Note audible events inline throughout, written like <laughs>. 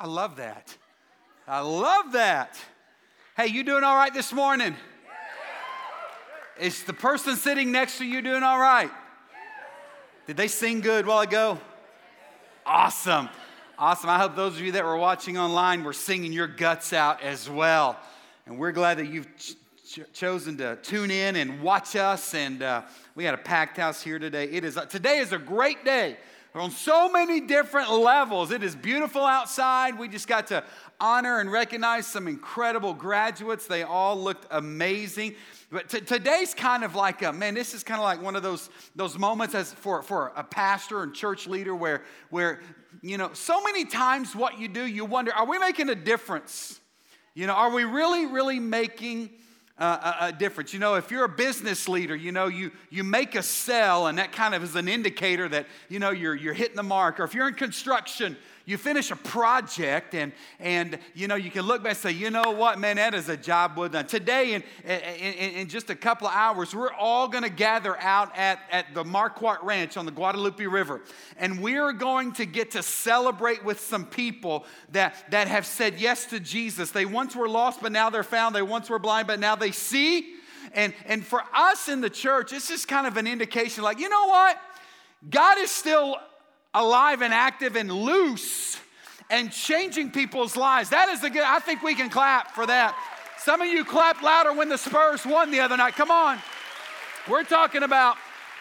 I love that. I love that. Hey, you doing all right this morning? Is the person sitting next to you doing all right? Did they sing good while ago? Awesome. Awesome. I hope those of you that were watching online were singing your guts out as well. And we're glad that you've ch- chosen to tune in and watch us. And uh, we got a packed house here today. It is, uh, today is a great day on so many different levels. It is beautiful outside. We just got to honor and recognize some incredible graduates. They all looked amazing. But t- today's kind of like a man. This is kind of like one of those those moments as for for a pastor and church leader where where you know so many times what you do you wonder are we making a difference? You know, are we really really making uh, a, a, difference. You know, if you're a business leader, you know, you, you make a sell, and that kind of is an indicator that, you know, you're, you're hitting the mark. Or if you're in construction, you finish a project and, and you know, you can look back and say, you know what, man, that is a job well done. Today, in, in, in just a couple of hours, we're all going to gather out at, at the Marquardt Ranch on the Guadalupe River. And we're going to get to celebrate with some people that, that have said yes to Jesus. They once were lost, but now they're found. They once were blind, but now they see. And, and for us in the church, it's just kind of an indication like, you know what? God is still alive and active and loose and changing people's lives. That is a good, I think we can clap for that. Some of you clapped louder when the Spurs won the other night. Come on. We're talking about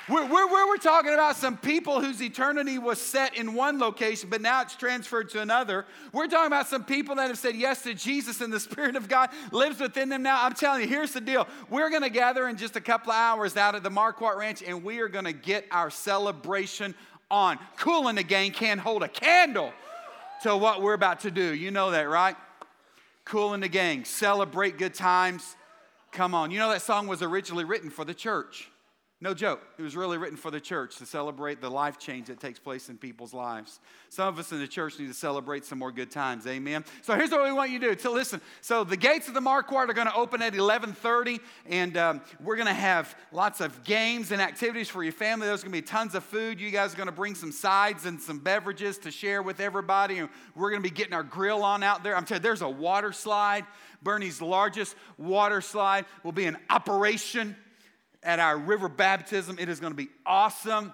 we're, we're, we're, talking about some people whose eternity was set in one location, but now it's transferred to another. We're talking about some people that have said yes to Jesus and the Spirit of God lives within them now. I'm telling you, here's the deal. We're going to gather in just a couple of hours out at the Marquardt Ranch, and we are going to get our celebration on. And the Gang can't hold a candle to what we're about to do. You know that, right? And the Gang, celebrate good times. Come on. You know that song was originally written for the church. No joke. It was really written for the church to celebrate the life change that takes place in people's lives. Some of us in the church need to celebrate some more good times. Amen. So here's what we want you to do. So listen. So the gates of the Marquardt are going to open at 11:30, and um, we're going to have lots of games and activities for your family. There's going to be tons of food. You guys are going to bring some sides and some beverages to share with everybody, and we're going to be getting our grill on out there. I'm telling you, there's a water slide. Boerne's largest water slide will be in operation at our river baptism. It is going to be awesome.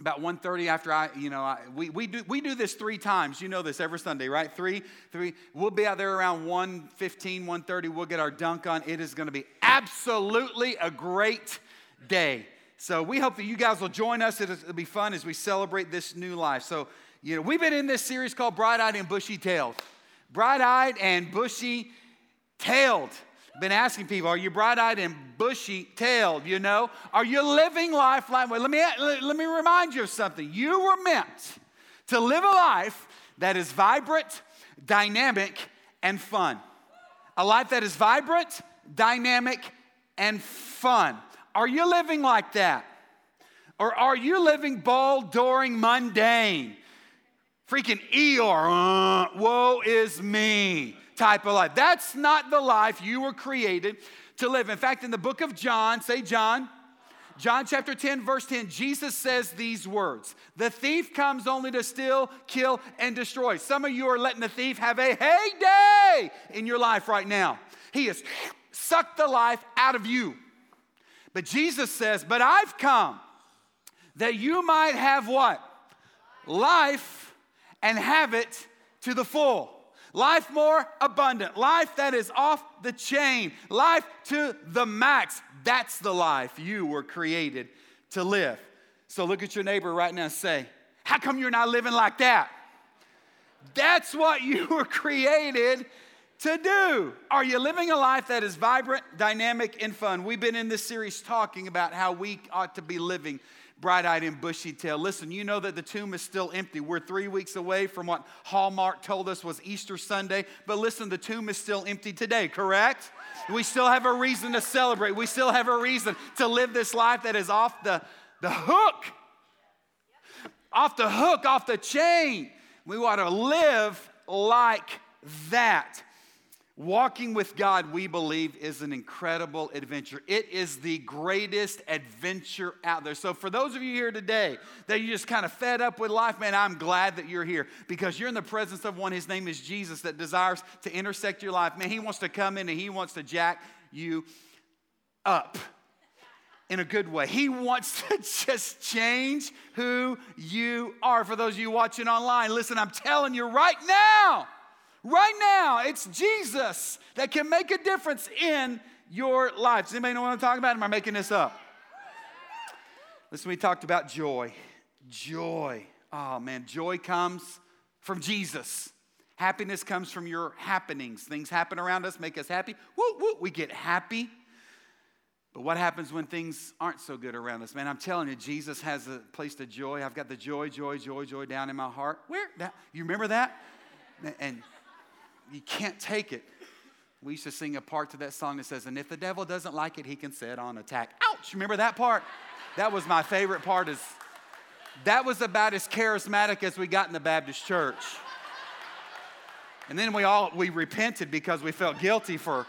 About 1.30 after I, you know, I, we, we, do, we do this three times. You know this every Sunday, right? Three, three. We'll be out there around 1.15, 1.30. We'll get our dunk on. It is going to be absolutely a great day. So we hope that you guys will join us. It'll be fun as we celebrate this new life. So, you know, we've been in this series called Bright Eyed and Bushy Tailed. Bright Eyed and Bushy Tailed been asking people, are you bright eyed and bushy tailed? You know, are you living life like, well, let me, let me remind you of something. You were meant to live a life that is vibrant, dynamic, and fun. A life that is vibrant, dynamic, and fun. Are you living like that? Or are you living bold, during, mundane? Freaking Eeyore, uh, woe is me type of life. That's not the life you were created to live. In fact, in the book of John, say John, John chapter 10, verse 10, Jesus says these words The thief comes only to steal, kill, and destroy. Some of you are letting the thief have a heyday in your life right now. He has sucked the life out of you. But Jesus says, But I've come that you might have what? Life and have it to the full life more abundant, life that is off the chain, life to the max. That's the life you were created to live. So look at your neighbor right now and say, How come you're not living like that? That's what you <laughs> were created to do. Are you living a life that is vibrant, dynamic, and fun? We've been in this series talking about how we ought to be living bright eyed and bushy tailed. Listen, you know that the tomb is still empty. We're three weeks away from what Hallmark told us was Easter Sunday. But listen, the tomb is still empty today, correct? We still have a reason to celebrate. We still have a reason to live this life that is off the, the hook. Off the hook, off the chain. We want to live like that. Walking with God, we believe, is an incredible adventure. It is the greatest adventure out there. So, for those of you here today that you just kind of fed up with life, man, I'm glad that you're here because you're in the presence of one. His name is Jesus that desires to intersect your life. Man, he wants to come in and he wants to jack you up in a good way. He wants <laughs> to just change who you are. For those of you watching online, listen, I'm telling you right now Right now, it's Jesus that can make a difference in your life. Does anybody know what I'm talking about? Am I making this up? Listen, we talked about joy. Joy. Oh man, joy comes from Jesus. Happiness comes from your happenings. Things happen around us, make us happy. Woo, woo, we get happy. But what happens when things aren't so good around us? Man, I'm telling you, Jesus has a place to joy. I've got the joy, joy, joy, joy down in my heart. Where? That, you remember that? And you can't take it. We used to sing a part to that song that says, and if the devil doesn't like it, he can set on attack. Ouch! Remember that part? That was my favorite part. Is that was about as charismatic as we got in the Baptist church. And then we all we repented because we felt guilty for,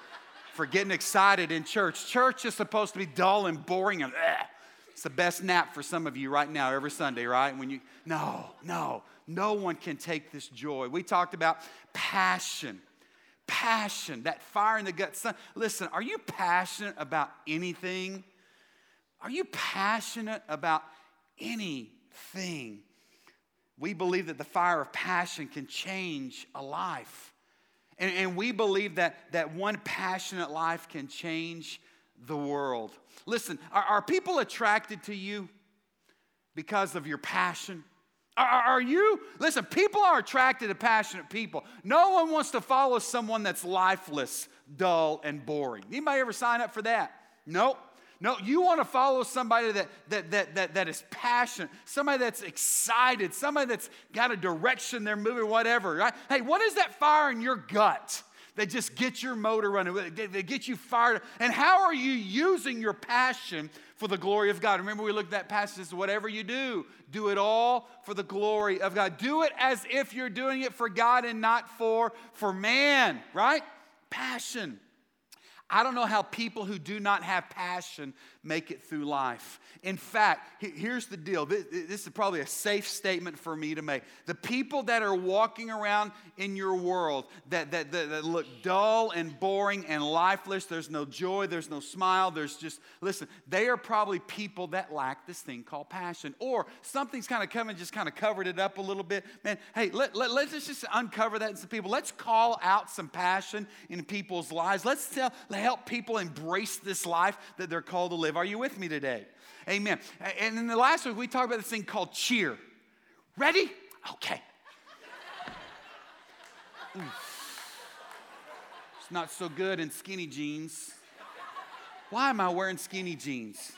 for getting excited in church. Church is supposed to be dull and boring and ugh. it's the best nap for some of you right now every Sunday, right? When you no, no, no one can take this joy. We talked about passion. Passion, that fire in the gut. Son, listen, are you passionate about anything? Are you passionate about anything? We believe that the fire of passion can change a life. And, and, we believe that, that one passionate life can change the world. Listen, are, are people attracted to you because of your passion? Are, are you? Listen, people are attracted to passionate people. No one wants to follow someone that's lifeless, dull, and boring. Anybody ever sign up for that? Nope. No, you want to follow somebody that, that, that, that, that is passionate, somebody that's excited, somebody that's got a direction they're moving, whatever, right? Hey, what is that fire in your gut that just get your motor running, that get you fired? And how are you using your passion for the glory of God. Remember, we looked at that passage whatever you do, do it all for the glory of God. Do it as if you're doing it for God and not for, for man, right? Passion. I don't know how people who do not have passion make it through life. In fact, here's the deal this, is probably a safe statement for me to make. The people that are walking around in your world that, that, that, that look dull and boring and lifeless, there's no joy, there's no smile, there's just, listen, they are probably people that lack this thing called passion. Or something's kind of come and just kind of covered it up a little bit. Man, hey, let, let, let's just uncover that in some people. Let's call out some passion in people's lives. Let's tell, help people embrace this life that they're called to live. Are you with me today? Amen. And in the last week, we talked about this thing called cheer. Ready? Okay. It's not so good in skinny jeans. Why am I wearing skinny jeans?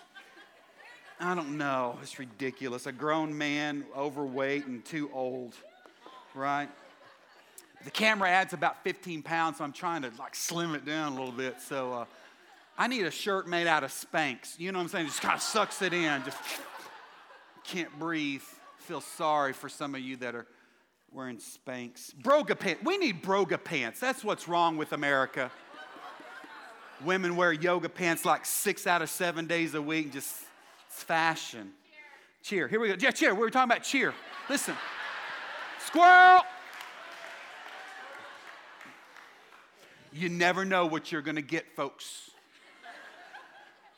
I don't know. It's ridiculous. A grown man, overweight, and too old, right? The camera adds about 15 pounds, so I'm trying to like slim it down a little bit. So, uh, I need a shirt made out of Spanx. You know what I'm saying? Just kind of sucks it in. Just can't breathe. Feel sorry for some of you that are wearing Spanx. Broga pants. We need broga pants. That's what's wrong with America. Women wear yoga pants like six out of seven days a week. Just it's fashion. Cheer. Here we go. Yeah, cheer. We were talking about cheer. Listen. Squirrel. You never know what you're going to get, folks.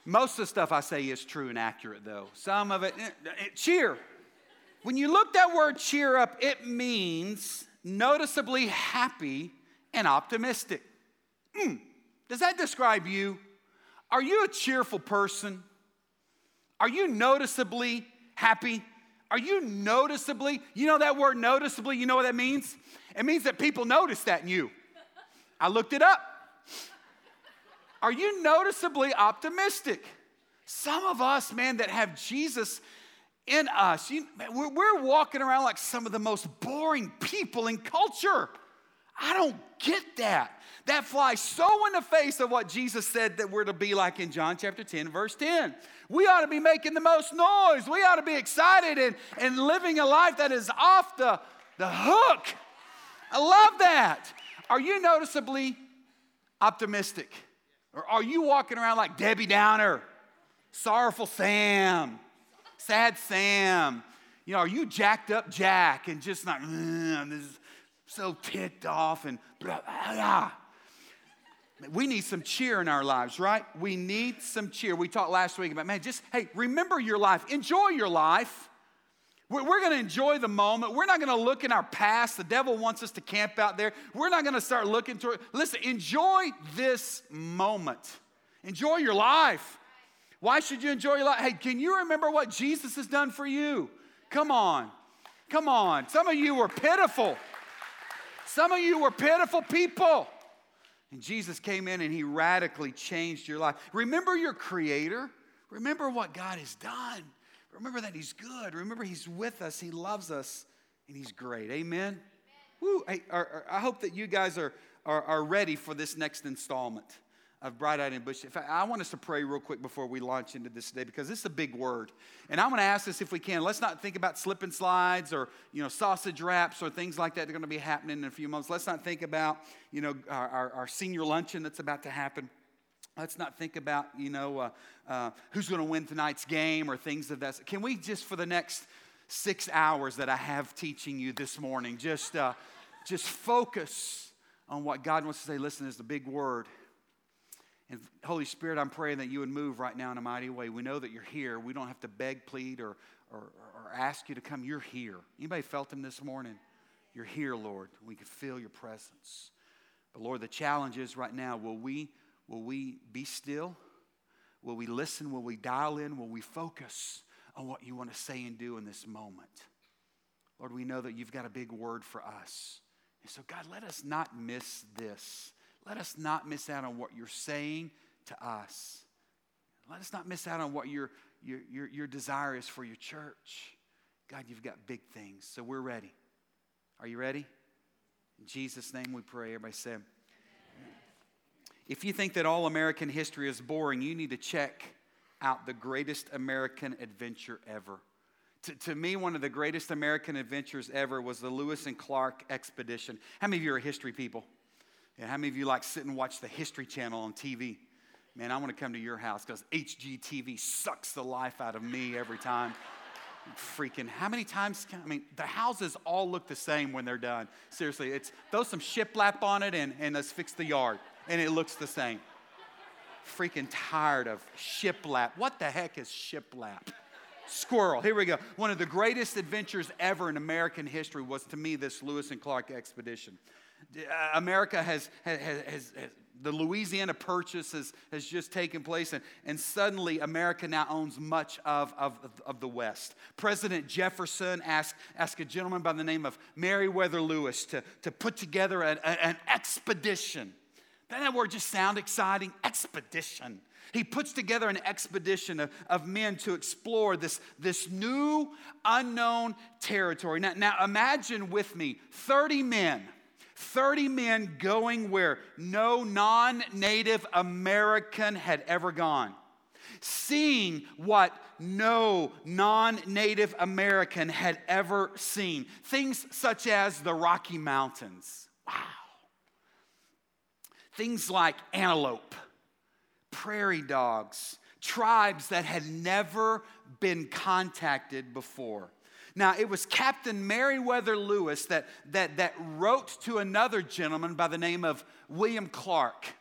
Most of the stuff I say is true and accurate, though. Some of it, it, eh, it, cheer. When you look that word cheer up, it means noticeably happy and optimistic. Mm. Does that describe you? Are you a cheerful person? Are you noticeably happy? Are you noticeably, you know that word noticeably, you know what that means? It means that people notice that in you. I looked it up. Are you noticeably optimistic? Some of us, man, that have Jesus in us, you, man, we're, we're walking around like some of the most boring people in culture. I don't get that. That flies so in the face of what Jesus said that we're to be like in John chapter 10, verse 10. We ought to be making the most noise. We ought to be excited and, and living a life that is off the, the hook. I love that. Are you noticeably optimistic? Or are you walking around like Debbie Downer, sorrowful Sam, sad Sam? You know, are you jacked up Jack and just like, this is so ticked off and blah, blah, blah. We need some cheer in our lives, right? We need some cheer. We talked last week about, man, just, hey, remember your life, enjoy your life. We're, going to enjoy the moment. We're not going to look in our past. The devil wants us to camp out there. We're not going to start looking toward. Listen, enjoy this moment. Enjoy your life. Why should you enjoy your life? Hey, can you remember what Jesus has done for you? Come on. Come on. Some of you were pitiful. Some of you were pitiful people. And Jesus came in and he radically changed your life. Remember your creator. Remember what God has done. Remember that He's good. Remember He's with us. He loves us, and He's great. Amen. Amen. Woo. Are, I hope that you guys are, are, are ready for this next installment of Bright Eyed and Bush. In fact, I want us to pray real quick before we launch into this today because this is a big word. And I'm going to ask this if we can. Let's not think about slip and slides or, you know, sausage wraps or things like that that are going to be happening in a few months. Let's not think about, you know, our, our, our senior luncheon that's about to happen. Let's not think about, you know, uh, uh, who's going to win tonight's game or things of that. Can we just, for the next six hours that I have teaching you this morning, just, uh, just focus on what God wants to say? Listen, is the big word. And Holy Spirit, I'm praying that you would move right now in a mighty way. We know that you're here. We don't have to beg, plead, or, or, or ask you to come. You're here. Anybody felt him this morning? You're here, Lord. We can feel your presence. But Lord, the challenge is right now, will we Will we be still? Will we listen? Will we dial in? Will we focus on what you want to say and do in this moment? Lord, we know that you've got a big word for us. And so, God, let us not miss this. Let us not miss out on what you're saying to us. Let us not miss out on what your, your, your, your desire is for your church. God, you've got big things. So we're ready. Are you ready? In Jesus' name we pray. Everybody say, if you think that all American history is boring, you need to check out the greatest American adventure ever. To, to, me, one of the greatest American adventures ever was the Lewis and Clark expedition. How many of you are history people? Yeah, how many of you like sit and watch the History Channel on TV? Man, I want to come to your house because HGTV sucks the life out of me every time. Freaking, how many times? Can, I mean, the houses all look the same when they're done. Seriously, it's throw some shiplap on it and, and let's fix the yard and it looks the same. Freaking tired of shiplap. What the heck is shiplap? Squirrel. Here we go. One of the greatest adventures ever in American history was to me this Lewis and Clark expedition. Uh, America has, has, has, has the Louisiana Purchase has, has just taken place, and, and suddenly America now owns much of, of, of the West. President Jefferson asked, asked a gentleman by the name of Meriwether Lewis to, to put together an, an expedition doesn't that word just sound exciting? Expedition. He puts together an expedition of, of men to explore this, this new, unknown territory. Now, now, imagine with me 30 men, 30 men going where no non native American had ever gone, seeing what no non native American had ever seen. Things such as the Rocky Mountains. Wow Things like antelope, prairie dogs, tribes that had never been contacted before. Now, it was Captain Meriwether Lewis that, that, that wrote to another gentleman by the name of William Clark.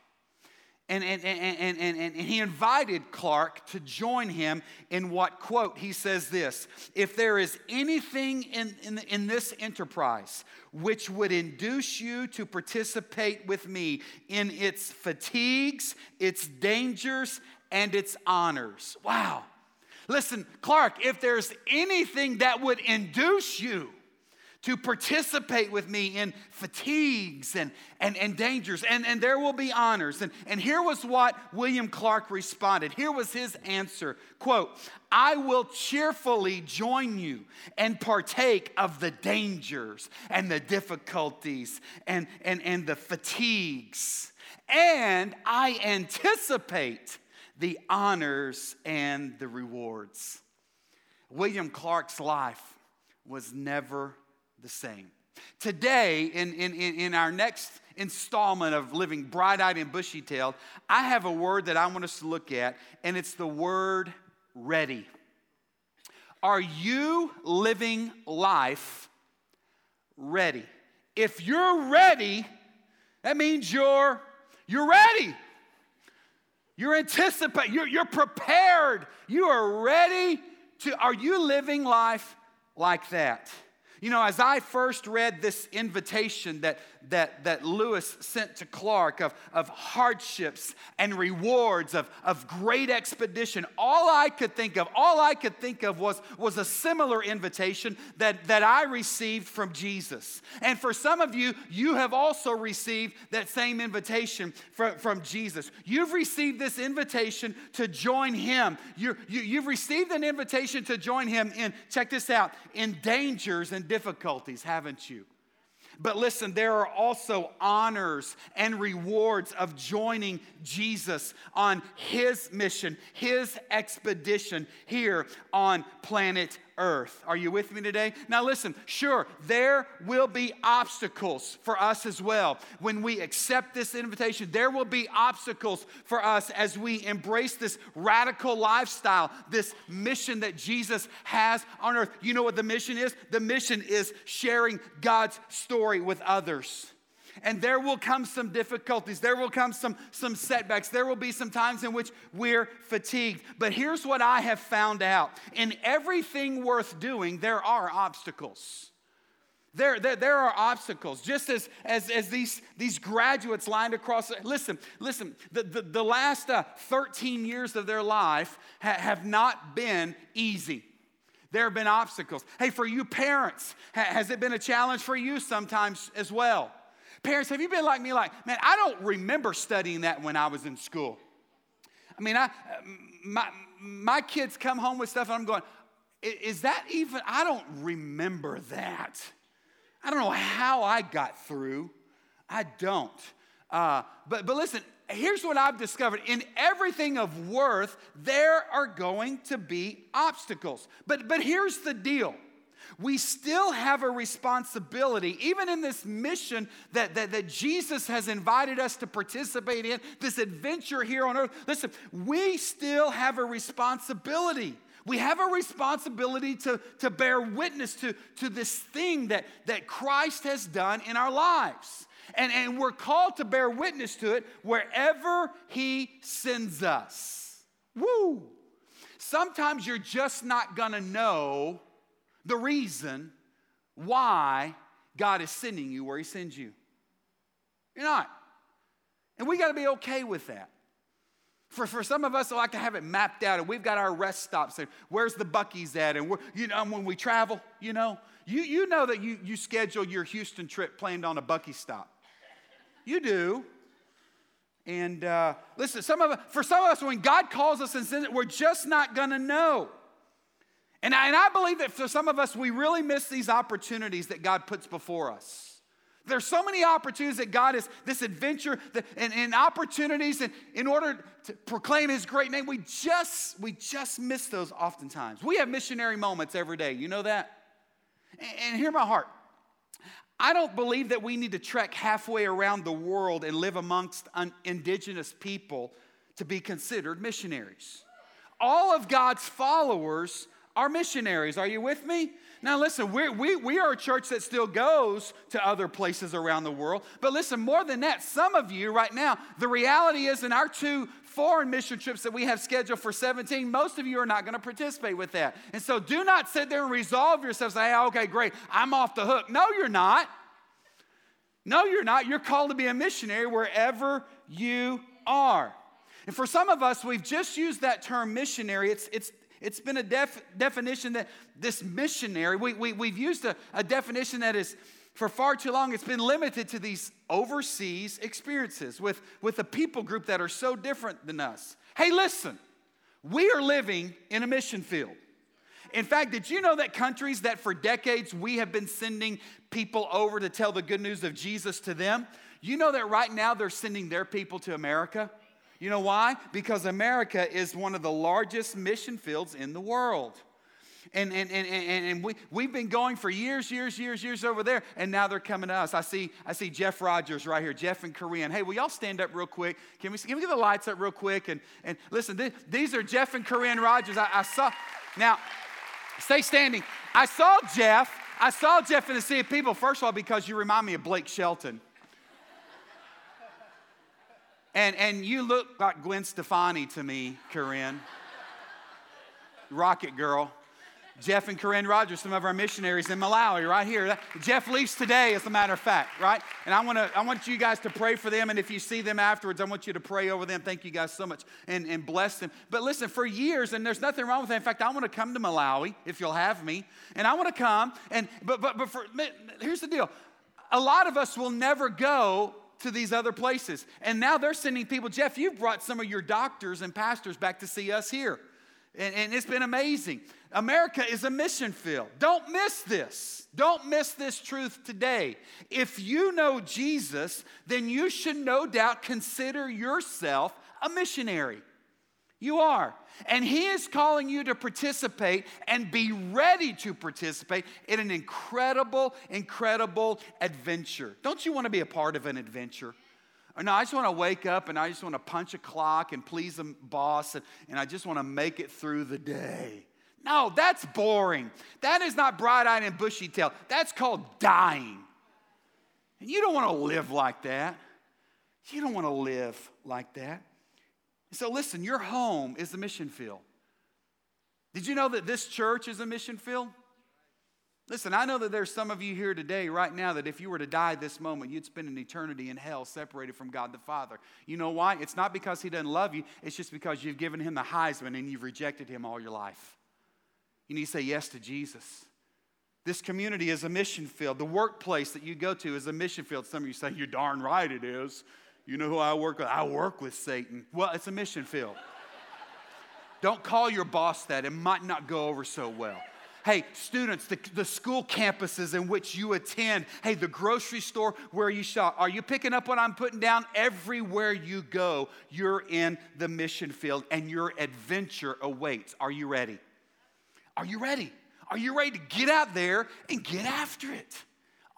And, and, and, and, and, he invited Clark to join him in what, quote, he says this If there is anything in, in, in this enterprise which would induce you to participate with me in its fatigues, its dangers, and its honors. Wow. Listen, Clark, if there's anything that would induce you to participate with me in fatigues and, and, and dangers, and, and there will be honors. And, and here was what William Clark responded. Here was his answer quote, I will cheerfully join you and partake of the dangers and the difficulties and, and, and the fatigues. And I anticipate the honors and the rewards. William Clark's life was never the same. Today, in, in, in our next installment of living bright eyed and bushy tailed, I have a word that I want us to look at, and it's the word ready. Are you living life ready? If you're ready, that means you're, you're ready. You're anticipating, you're, you're prepared. You are ready to, are you living life like that? You know, as I first read this invitation that, that, that Lewis sent to Clark of, of hardships and rewards, of, of great expedition, all I could think of, all I could think of was, was a similar invitation that, that I received from Jesus. And for some of you, you have also received that same invitation from, from Jesus. You've received this invitation to join Him. you you, you've received an invitation to join Him in, check this out, in dangers and difficulties, haven't you? But listen, there are also honors and rewards of joining Jesus on his mission, his expedition here on planet earth. Are you with me today? Now, listen, sure, there will be obstacles for us as well. When we accept this invitation, there will be obstacles for us as we embrace this radical lifestyle, this mission that Jesus has on earth. You know what the mission is? The mission is sharing God's story with others. And there will come some difficulties. There will come some, some setbacks. There will be some times in which we're fatigued. But here's what I have found out in everything worth doing, there are obstacles. There, there, there, are obstacles, just as, as, as these, these graduates lined across. Listen, listen, the, the, the last uh, 13 years of their life ha, have not been easy. There have been obstacles. Hey, for you parents, ha, has it been a challenge for you sometimes as well? Parents, have you been like me? Like, man, I don't remember studying that when I was in school. I mean, I, my, my kids come home with stuff and I'm going, is that even, I don't remember that. I don't know how I got through. I don't. Uh, but, but listen, here's what I've discovered in everything of worth, there are going to be obstacles. But, but here's the deal we still have a responsibility, even in this mission that, that, that Jesus has invited us to participate in, this adventure here on earth. Listen, we still have a responsibility. We have a responsibility to, to bear witness to, to this thing that, that Christ has done in our lives. And, and we're called to bear witness to it wherever He sends us. Woo! Sometimes you're just not gonna know the reason why God is sending you where He sends you. You're not. And we got to be okay with that. For, for some of us, I like to have it mapped out, and we've got our rest stops. And where's the Buc-ee's at? And you know, when we travel, you know, you, you know that you, you schedule your Houston trip planned on a Buc-ee stop. You do. And uh, listen, some of for some of us, when God calls us and sends it, we're just not going to know. And I, and I believe that for some of us, we really miss these opportunities that God puts before us. There's so many opportunities that God is, this adventure that, and, and opportunities and in order to proclaim his great name, we just, we just miss those oftentimes. We have missionary moments every day. You know that? And, and hear my heart. I don't believe that we need to trek halfway around the world and live amongst un- indigenous people to be considered missionaries. All of God's followers are missionaries. Are you with me? Now, listen, we we, we are a church that still goes to other places around the world. But listen, more than that, some of you right now, the reality is in our two foreign mission trips that we have scheduled for 17, most of you are not going to participate with that. And so do not sit there and resolve yourself, say, hey, okay, great, I'm off the hook. No, you're not. No, you're not. You're called to be a missionary wherever you are. And for some of us, we've just used that term missionary. It's, it's it's been a def- definition that this missionary, we, we, we've used a, a definition that is, for far too long, it's been limited to these overseas experiences with, with a people group that are so different than us. Hey, listen, we are living in a mission field. In fact, did you know that countries that for decades we have been sending people over to tell the good news of Jesus to them, you know that right now they're sending their people to America? You know why? Because America is one of the largest mission fields in the world. And, and, and, and, and we, we've been going for years, years, years, years over there, and now they're coming to us. I see, I see Jeff Rogers right here, Jeff and Corinne. Hey, will y'all stand up real quick? Can we, can we get the lights up real quick? And, and listen, th- these are Jeff and Corinne Rogers. I, I saw, now, stay standing. I saw Jeff, I saw Jeff in the sea of people, first of all, because you remind me of Blake Shelton. And, and you look like Gwen Stefani to me, Corinne. Rocket Girl. Jeff and Corinne Rogers, some of our missionaries in Malawi, right here. Jeff leaves today, as a matter of fact, right? And I want to, I want you guys to pray for them. And if you see them afterwards, I want you to pray over them. Thank you guys so much and, and bless them. But listen, for years, and there's nothing wrong with that. In fact, I want to come to Malawi if you'll have me. And I want to come. And but but but for, here's the deal: a lot of us will never go to these other places. And now they're sending people. Jeff, you've brought some of your doctors and pastors back to see us here. And, and, it's been amazing. America is a mission field. Don't miss this. Don't miss this truth today. If you know Jesus, then you should no doubt consider yourself a missionary. You are. And He is calling you to participate and be ready to participate in an incredible, incredible adventure. Don't you want to be a part of an adventure? Or no, I just want to wake up and I just want to punch a clock and please the boss and, and I just want to make it through the day. No, that's boring. That is not bright eyed and bushy tailed. That's called dying. And you don't want to live like that. You don't want to live like that. So, listen, your home is the mission field. Did you know that this church is a mission field? Listen, I know that there's some of you here today, right now, that if you were to die this moment, you'd spend an eternity in hell separated from God the Father. You know why? It's not because He doesn't love you, it's just because you've given Him the Heisman and you've rejected Him all your life. You need to say yes to Jesus. This community is a mission field. The workplace that you go to is a mission field. Some of you say, You're darn right it is. You know who I work with? I work with Satan. Well, it's a mission field. Don't call your boss that, it might not go over so well. Hey, students, the, the school campuses in which you attend, hey, the grocery store where you shop, are you picking up what I'm putting down? Everywhere you go, you're in the mission field and your adventure awaits. Are you ready? Are you ready? Are you ready to get out there and get after it?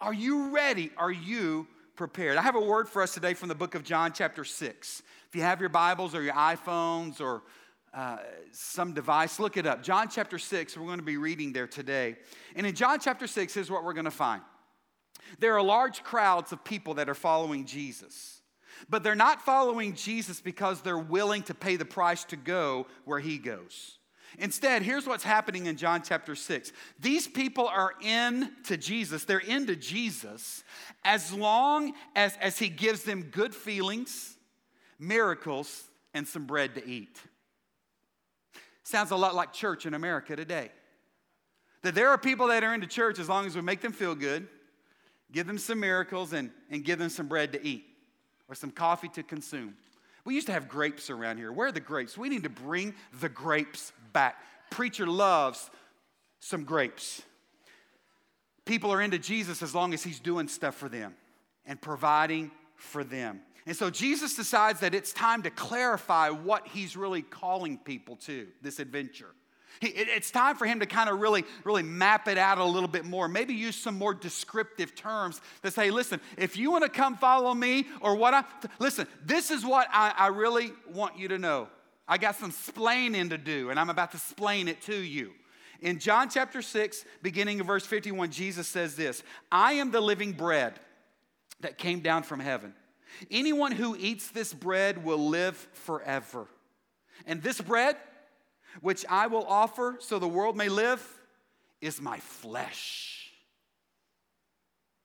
Are you ready? Are you prepared. I have a word for us today from the book of John, chapter 6. If you have your Bibles or your iPhones or uh, some device, look it up. John chapter 6, we're going to be reading there today. And in John chapter 6, here's what we're going to find there are large crowds of people that are following Jesus. But they're not following Jesus because they're willing to pay the price to go where he goes. Instead, here's what's happening in John chapter 6. These people are in to Jesus, they're into Jesus as long as, as he gives them good feelings, miracles, and some bread to eat. Sounds a lot like church in America today. That there are people that are into church as long as we make them feel good, give them some miracles, and, and give them some bread to eat or some coffee to consume. We used to have grapes around here. Where are the grapes? We need to bring the grapes back. Preacher loves some grapes. People are into Jesus as long as he's doing stuff for them and providing for them. And so Jesus decides that it's time to clarify what he's really calling people to this adventure. It's time for him to kind of really, really map it out a little bit more. Maybe use some more descriptive terms that say, listen, if you want to come follow me or what I, listen, this is what I, I really want you to know. I got some splaining to do, and I'm about to splain it to you. In John chapter 6, beginning of verse 51, Jesus says this I am the living bread that came down from heaven. Anyone who eats this bread will live forever. And this bread, which I will offer so the world may live, is my flesh.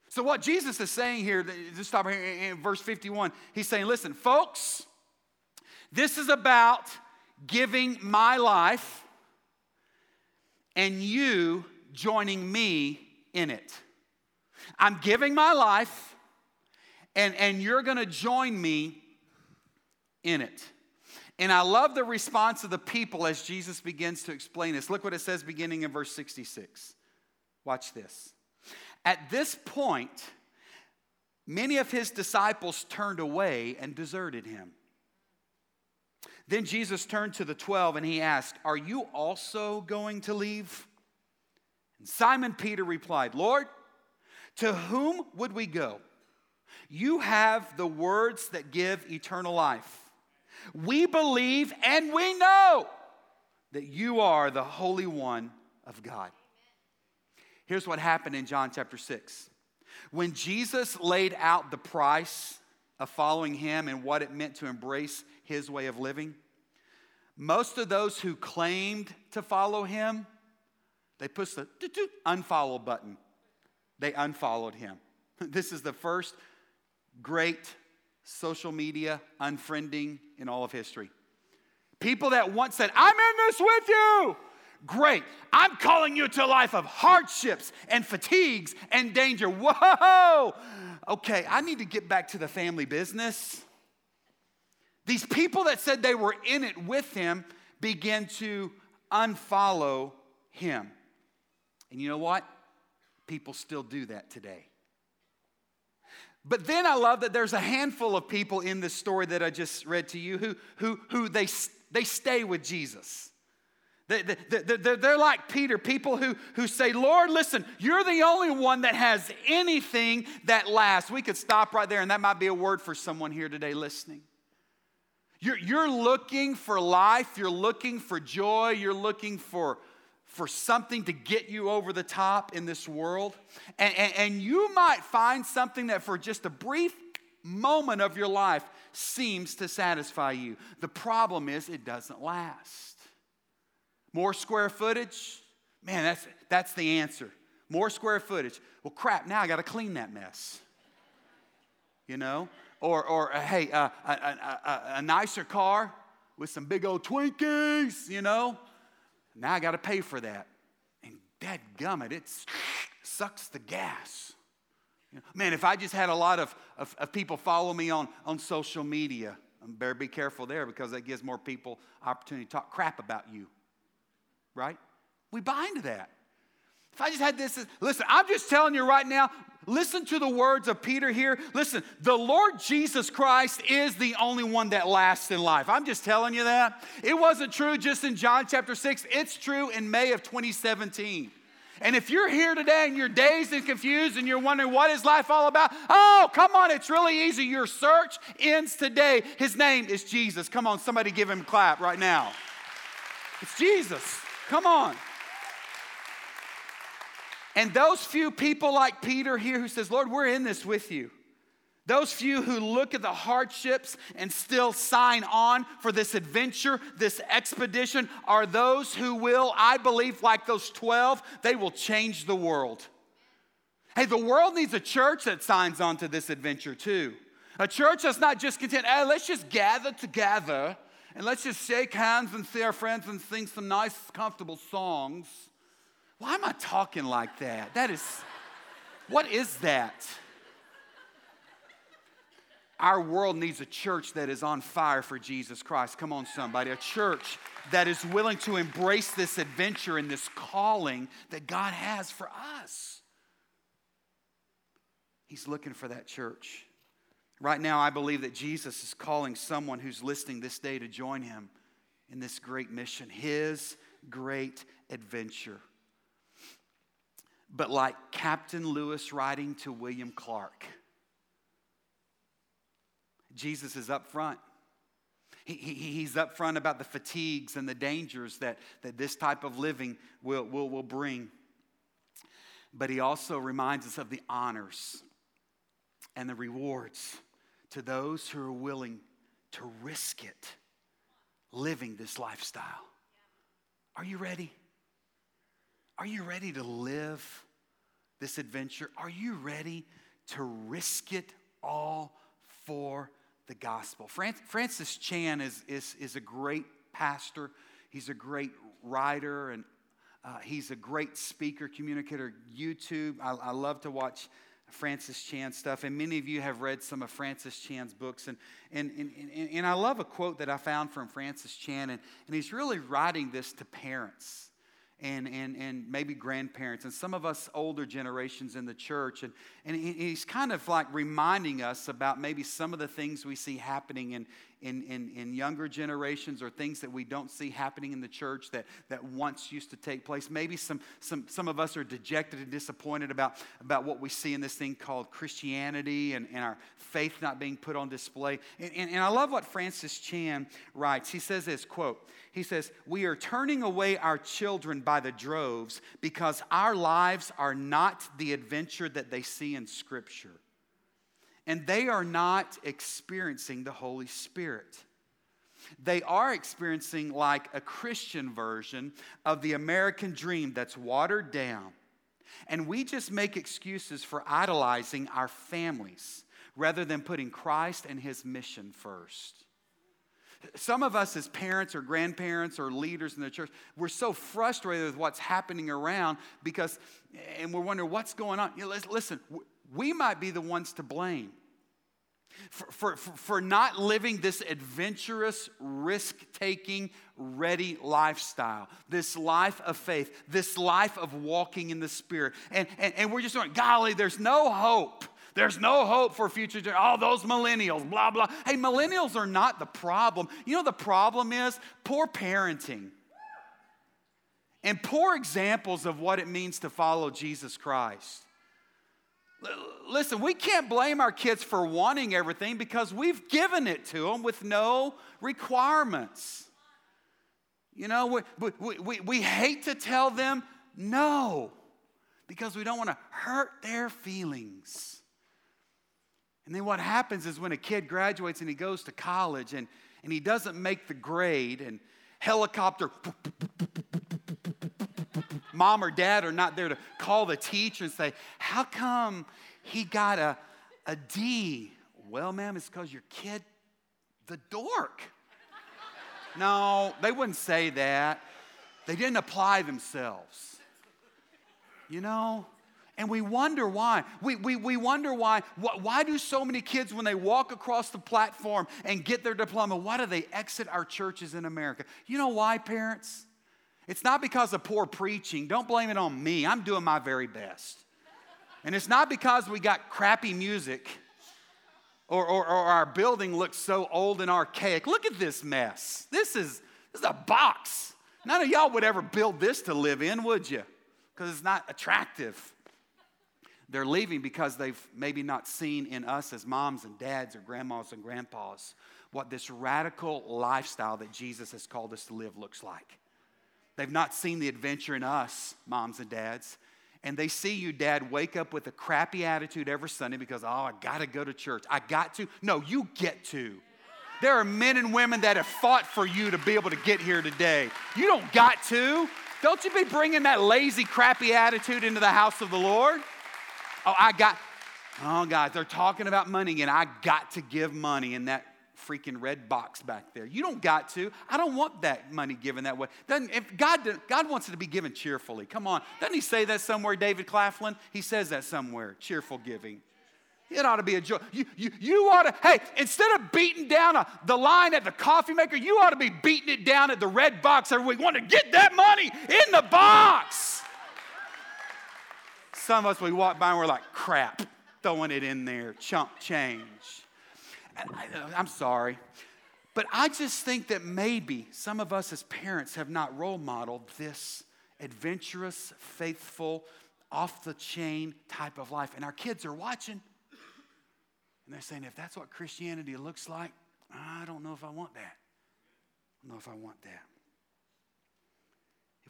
So, what Jesus is saying here, just stop here in verse 51, he's saying, listen, folks, this is about giving my life and you joining me in it. I'm giving my life, and, and you're going to join me in it. And I love the response of the people as Jesus begins to explain this. Look what it says beginning in verse 66. Watch this. At this point, many of his disciples turned away and deserted him. Then Jesus turned to the 12 and he asked, Are you also going to leave? And Simon Peter replied, Lord, to whom would we go? You have the words that give eternal life. We believe and we know that you are the Holy One of God. Here's what happened in John chapter 6. When Jesus laid out the price of following him and what it meant to embrace his way of living, most of those who claimed to follow him, they pushed the unfollow button. They unfollowed him. <laughs> This is the first great social media unfriending in all of history. People that once said, I'm in this with you. Great. I'm calling you to a life of hardships and fatigues and danger. Whoa. Okay, I need to get back to the family business. These people that said they were in it with him began to unfollow him. And you know what? People still do that today. But then I love that there's a handful of people in this story that I just read to you who, who, who they, they stay with Jesus. They, they're like Peter, people who, who say, Lord, listen, you're the only one that has anything that lasts. We could stop right there, and that might be a word for someone here today listening. You're, you're looking for life, you're looking for joy, you're looking for, for something to get you over the top in this world. And, and, and you might find something that for just a brief moment of your life seems to satisfy you. The problem is, it doesn't last. More square footage? Man, that's, that's the answer. More square footage. Well, crap, now I got to clean that mess. You know? Or, or uh, hey, uh, a, a, a, a nicer car with some big old Twinkies, you know? Now I got to pay for that. And dad gummit, it sucks the gas. Man, if I just had a lot of, of, of, people follow me on, on social media, I better be careful there because that gives more people opportunity to talk crap about you. Right? We buy into that. If I just had this, listen, I'm just telling you right now, listen to the words of Peter here. Listen, the Lord Jesus Christ is the only one that lasts in life. I'm just telling you that. It wasn't true just in John chapter 6, it's true in May of 2017. And if you're here today and you're dazed and confused and you're wondering what is life all about, oh, come on, it's really easy. Your search ends today. His name is Jesus. Come on, somebody give him a clap right now. It's Jesus. Come on. And those few people like Peter here who says, Lord, we're in this with you. Those few who look at the hardships and still sign on for this adventure, this expedition, are those who will, I believe, like those 12, they will change the world. Hey, the world needs a church that signs on to this adventure too. A church that's not just content, hey, let's just gather together and let's just shake hands and see our friends and sing some nice, comfortable songs. Why am I talking like that? That is, what is that? Our world needs a church that is on fire for Jesus Christ. Come on, somebody. A church that is willing to embrace this adventure and this calling that God has for us. He's looking for that church. Right now, I believe that Jesus is calling someone who's listening this day to join him in this great mission, his great adventure but like Captain Lewis writing to William Clark. Jesus is up front. He, he, he's up front about the fatigues and the dangers that, that this type of living will, will, will bring. But he also reminds us of the honors and the rewards to those who are willing to risk it living this lifestyle. Are you ready? Are you ready to live this adventure? Are you ready to risk it all for the gospel? Francis Chan is, is, is a great pastor, he's a great writer, and uh, he's a great speaker, communicator. YouTube, I, I love to watch Francis Chan stuff, and many of you have read some of Francis Chan's books. And, and, and, and, I love a quote that I found from Francis Chan, and, and he's really writing this to parents and, and, and maybe grandparents and some of us older generations in the church. And, and he's kind of like reminding us about maybe some of the things we see happening in, in, in, in younger generations or things that we don't see happening in the church that, that once used to take place. Maybe some, some, some of us are dejected and disappointed about, about what we see in this thing called Christianity and, and our faith not being put on display. And, and, and I love what Francis Chan writes. He says this quote, he says, We are turning away our children by the droves because our lives are not the adventure that they see in Scripture and they are not experiencing the Holy Spirit. They are experiencing like a Christian version of the American dream that's watered down. And we just make excuses for idolizing our families rather than putting Christ and his mission first. Some of us, as parents or grandparents or leaders in the church, we're so frustrated with what's happening around because, and we're wondering what's going on. You know, listen, we might be the ones to blame for, for, for not living this adventurous, risk taking, ready lifestyle, this life of faith, this life of walking in the Spirit. And, and, and we're just going, golly, there's no hope. There's no hope for future. All those millennials, blah, blah. Hey, millennials are not the problem. You know, the problem is poor parenting and poor examples of what it means to follow Jesus Christ. Listen, we can't blame our kids for wanting everything because we've given it to them with no requirements. You know, we, we, we, we hate to tell them no because we don't want to hurt their feelings. And then what happens is when a kid graduates and he goes to college and, and he doesn't make the grade and helicopter mom or dad are not there to call the teacher and say, How come he got a, a D? Well, ma'am, it's because your kid, the dork. No, they wouldn't say that. They didn't apply themselves. You know? And we wonder why. We, we, we wonder why. Why do so many kids, when they walk across the platform and get their diploma, why do they exit our churches in America? You know why, parents? It's not because of poor preaching. Don't blame it on me. I'm doing my very best. And it's not because we got crappy music or, or, or, our building looks so old and archaic. Look at this mess. This is, this is a box. None of y'all would ever build this to live in, would you? Because it's not attractive. They're leaving because they've maybe not seen in us as moms and dads or grandmas and grandpas what this radical lifestyle that Jesus has called us to live looks like. They've not seen the adventure in us, moms and dads. And they see you, dad, wake up with a crappy attitude every Sunday because, oh, I got to go to church. I got to. No, you get to. There are men and women that have fought for you to be able to get here today. You don't got to. Don't you be bringing that lazy, crappy attitude into the house of the Lord. Oh, I got, oh, guys, they're talking about money, and I got to give money. And that freaking red box back there. You don't got to. I don't want that money given that way. Doesn't, if God, God wants it to be given cheerfully. Come on. Doesn't he say that somewhere, David Claflin? He says that somewhere, cheerful giving. It ought to be a joy. You, you, you ought to, hey, instead of beating down a, the line at the coffee maker, you ought to be beating it down at the red box every week. Want to get that money in the box. Some of us, we walk by and we're like, crap, throwing it in there, chump change. I, am sorry. But I just think that maybe some of us as parents have not role modeled this adventurous, faithful, off the chain type of life. And our kids are watching. And they're saying, if that's what Christianity looks like, I don't know if I want that. I don't know if I want that.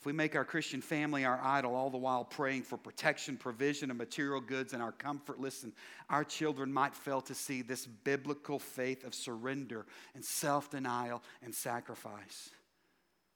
We make our Christian family our idol, all the while praying for protection, provision, and material goods and our comfort, listen, our children might fail to see this biblical faith of surrender and self denial and sacrifice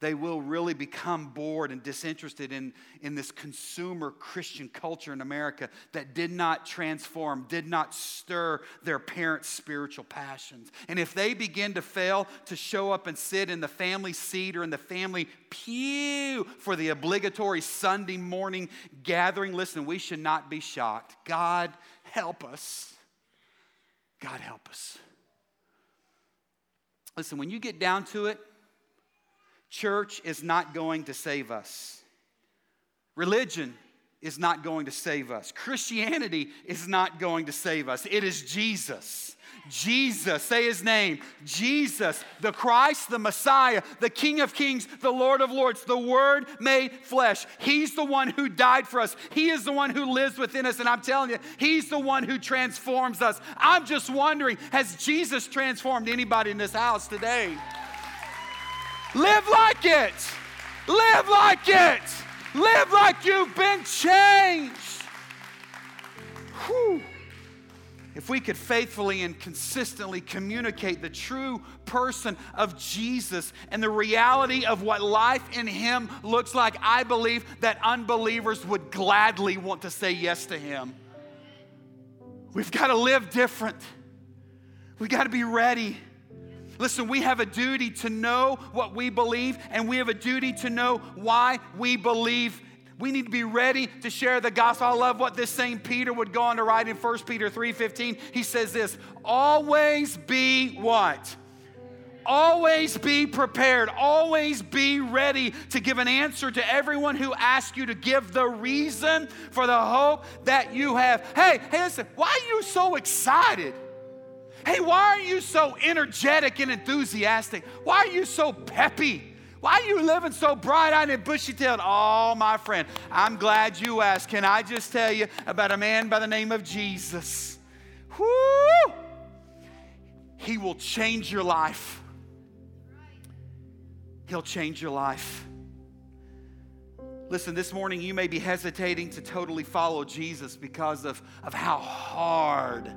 they will really become bored and disinterested in, in this consumer Christian culture in America that did not transform, did not stir their parents' spiritual passions. And if they begin to fail to show up and sit in the family seat or in the family pew for the obligatory Sunday morning gathering, listen, we should not be shocked. God help us. God help us. Listen, when you get down to it, Church is not going to save us. Religion is not going to save us. Christianity is not going to save us. It is Jesus. Jesus, say his name. Jesus, the Christ, the Messiah, the King of Kings, the Lord of Lords, the Word made flesh. He's the one who died for us. He is the one who lives within us. And I'm telling you, He's the one who transforms us. I'm just wondering has Jesus transformed anybody in this house today? Live like it. Live like it. Live like you've been changed. Whew. If we could faithfully and consistently communicate the true person of Jesus and the reality of what life in Him looks like, I believe that unbelievers would gladly want to say yes to Him. We've got to live different, we've got to be ready. Listen, we have a duty to know what we believe, and we have a duty to know why we believe. We need to be ready to share the gospel. I love what this same Peter would go on to write in 1 Peter 3:15. He says this, always be what? Always be prepared. Always be ready to give an answer to everyone who asks you to give the reason for the hope that you have. Hey, hey, listen, why are you so excited? Hey, why are you so energetic and enthusiastic? Why are you so peppy? Why are you living so bright eyed and bushy tailed? Oh, my friend, I'm glad you asked. Can I just tell you about a man by the name of Jesus? Whoo! He will change your life. He'll change your life. Listen, this morning you may be hesitating to totally follow Jesus because of, of how hard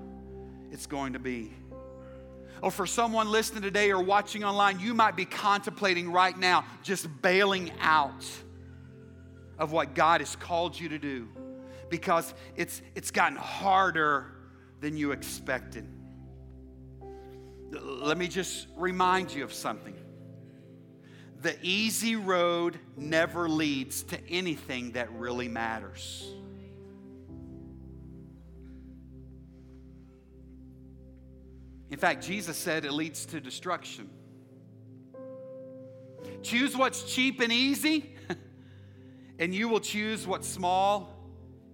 it's going to be. Or for someone listening today or watching online, you might be contemplating right now just bailing out of what God has called you to do because it's, it's gotten harder than you expected. Let me just remind you of something. The easy road never leads to anything that really matters. In fact, Jesus said it leads to destruction. Choose what's cheap and easy, <laughs> and you will choose what's small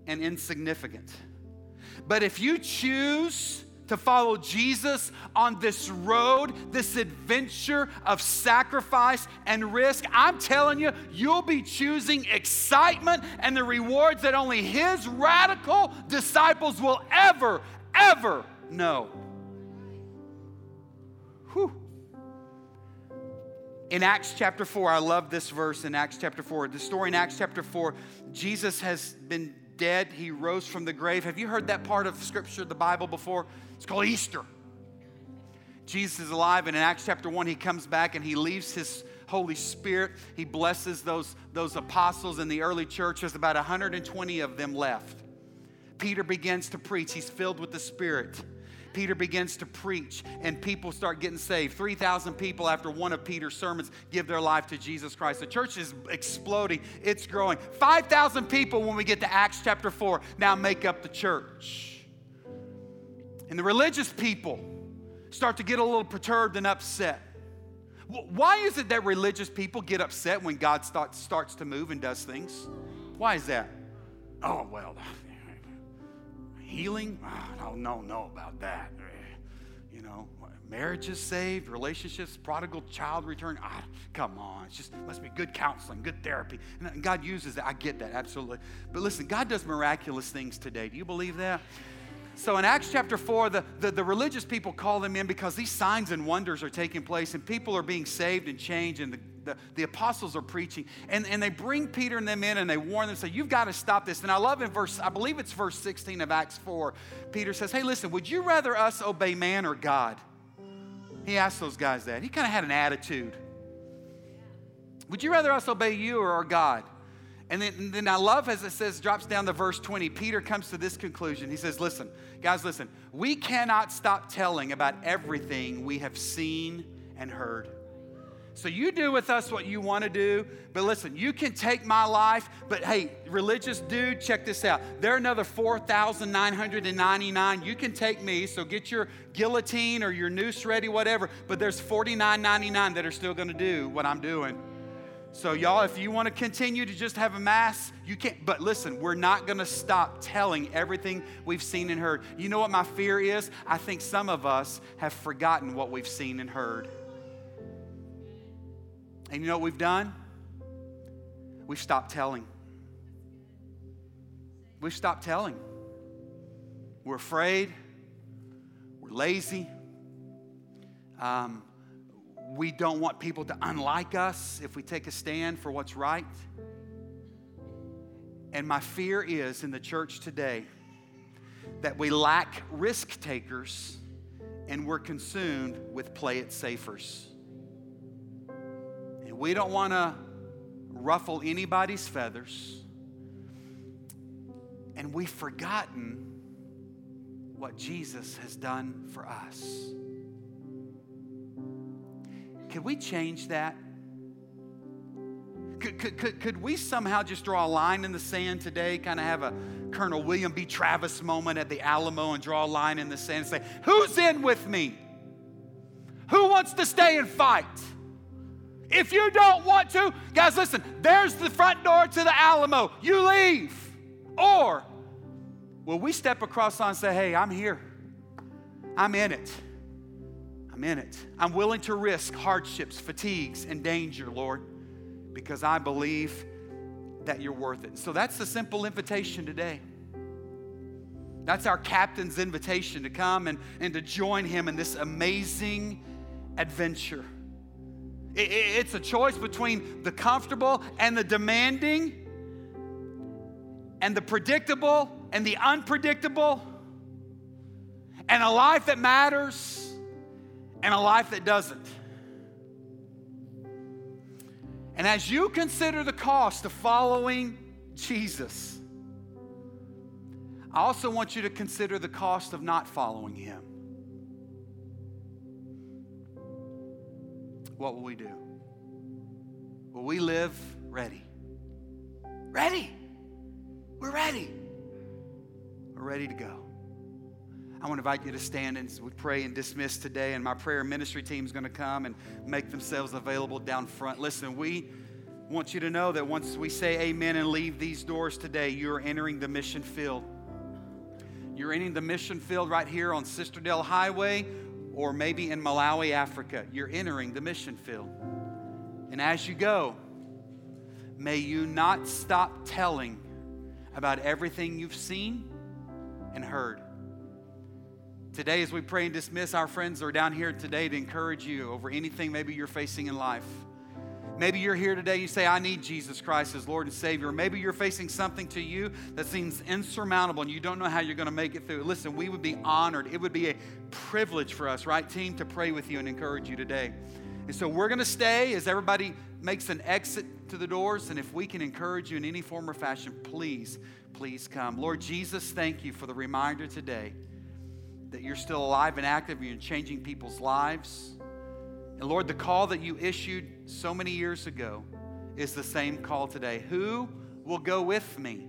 and insignificant. But if you choose to follow Jesus on this road, this adventure of sacrifice and risk, I'm telling you, you'll be choosing excitement and the rewards that only His radical disciples will ever, ever know. Whew. In Acts chapter 4, I love this verse in Acts chapter 4. The story in Acts chapter 4, Jesus has been dead. He rose from the grave. Have you heard that part of Scripture, the Bible, before? It's called Easter. Jesus is alive, and in Acts chapter 1, he comes back and he leaves his Holy Spirit. He blesses those, those apostles in the early church. There's about 120 of them left. Peter begins to preach. He's filled with the Spirit. Peter begins to preach and people start getting saved. 3,000 people after one of Peter's sermons give their life to Jesus Christ. The church is exploding, it's growing. 5,000 people when we get to Acts chapter 4 now make up the church. And the religious people start to get a little perturbed and upset. Why is it that religious people get upset when God starts, starts to move and does things? Why is that? Oh, well, healing? Oh, I don't know, know about that. Eh, you know, marriages saved, relationships, prodigal child return. Ah, come on, it's just must be good counseling, good therapy. And uh, God uses that. I get that, absolutely. But listen, God does miraculous things today. Do you believe that? So in Acts chapter 4, the, the, the, religious people call them in because these signs and wonders are taking place and people are being saved and changed and the, the, the apostles are preaching. And, and they bring Peter and them in and they warn them, say, You've got to stop this. And I love in verse, I believe it's verse 16 of Acts 4, Peter says, Hey, listen, would you rather us obey man or God? He asked those guys that. He kind of had an attitude. Would you rather us obey you or our God? And then, and then I love as it says, drops down to verse 20, Peter comes to this conclusion. He says, Listen, guys, listen, we cannot stop telling about everything we have seen and heard. So you do with us what you want to do, but listen, you can take my life, but hey, religious dude, check this out. There are another 4,999. You can take me, so get your guillotine or your noose ready, whatever, but there's 49.99 that are still going to do what I'm doing. So, y'all, if you want to continue to just have a mass, you can't. But listen, we're not going to stop telling everything we've seen and heard. You know what my fear is? I think some of us have forgotten what we've seen and heard. And you know what we've done? We've stopped telling. We've stopped telling. We're afraid. We're lazy. Um, we don't want people to unlike us if we take a stand for what's right. And my fear is in the church today that we lack risk takers and we're consumed with play it safers. We don't want to ruffle anybody's feathers. And we've forgotten what Jesus has done for us. Could we change that? Could, could, could, could we somehow just draw a line in the sand today, kind of have a Colonel William B. Travis moment at the Alamo and draw a line in the sand and say, Who's in with me? Who wants to stay and fight? If you don't want to, guys, listen, there's the front door to the Alamo. You leave. Or will we step across and say, Hey, I'm here, I'm in it. I'm in it. I'm willing to risk hardships, fatigues, and danger, Lord, because I believe that you're worth it. So that's the simple invitation today. That's our captain's invitation to come and, and to join him in this amazing adventure. It, it, it's a choice between the comfortable and the demanding, and the predictable and the unpredictable, and a life that matters and a life that doesn't. And as you consider the cost of following Jesus, I also want you to consider the cost of not following him. What will we do? Will we live ready? Ready. We're ready. We're ready to go. I want to invite you to stand and we pray and dismiss today. And my prayer ministry team is going to come and make themselves available down front. Listen, we want you to know that once we say amen and leave these doors today, you're entering the mission field. You're entering the mission field right here on Sisterdale Highway or maybe in Malawi, Africa. You're entering the mission field. And as you go, may you not stop telling about everything you've seen and heard. Today, as we pray and dismiss, our friends are down here today to encourage you over anything maybe you're facing in life. Maybe you're here today, you say, I need Jesus Christ as Lord and Savior. Maybe you're facing something to you that seems insurmountable and you don't know how you're going to make it through. Listen, we would be honored. It would be a privilege for us, right, team, to pray with you and encourage you today. And so we're going to stay as everybody makes an exit to the doors. And if we can encourage you in any form or fashion, please, please come. Lord Jesus, thank you for the reminder today that you're still alive and active and you're changing people's lives. And Lord, the call that you issued so many years ago is the same call today. Who will go with me?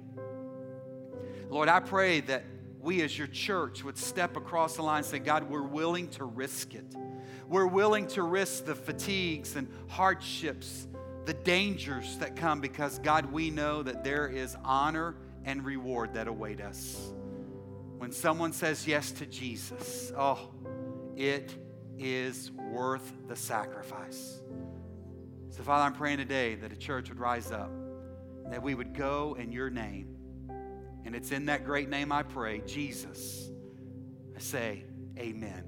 Lord, I pray that we as your church would step across the line and say, God, we're willing to risk it. We're willing to risk the fatigues and hardships, the dangers that come because, God, we know that there is honor and reward that await us. When someone says yes to Jesus, oh, it is worth the sacrifice. So, Father, I'm praying today that a church would rise up, that we would go in your name. And it's in that great name I pray, Jesus. I say, Amen.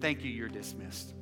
Thank you. You're dismissed.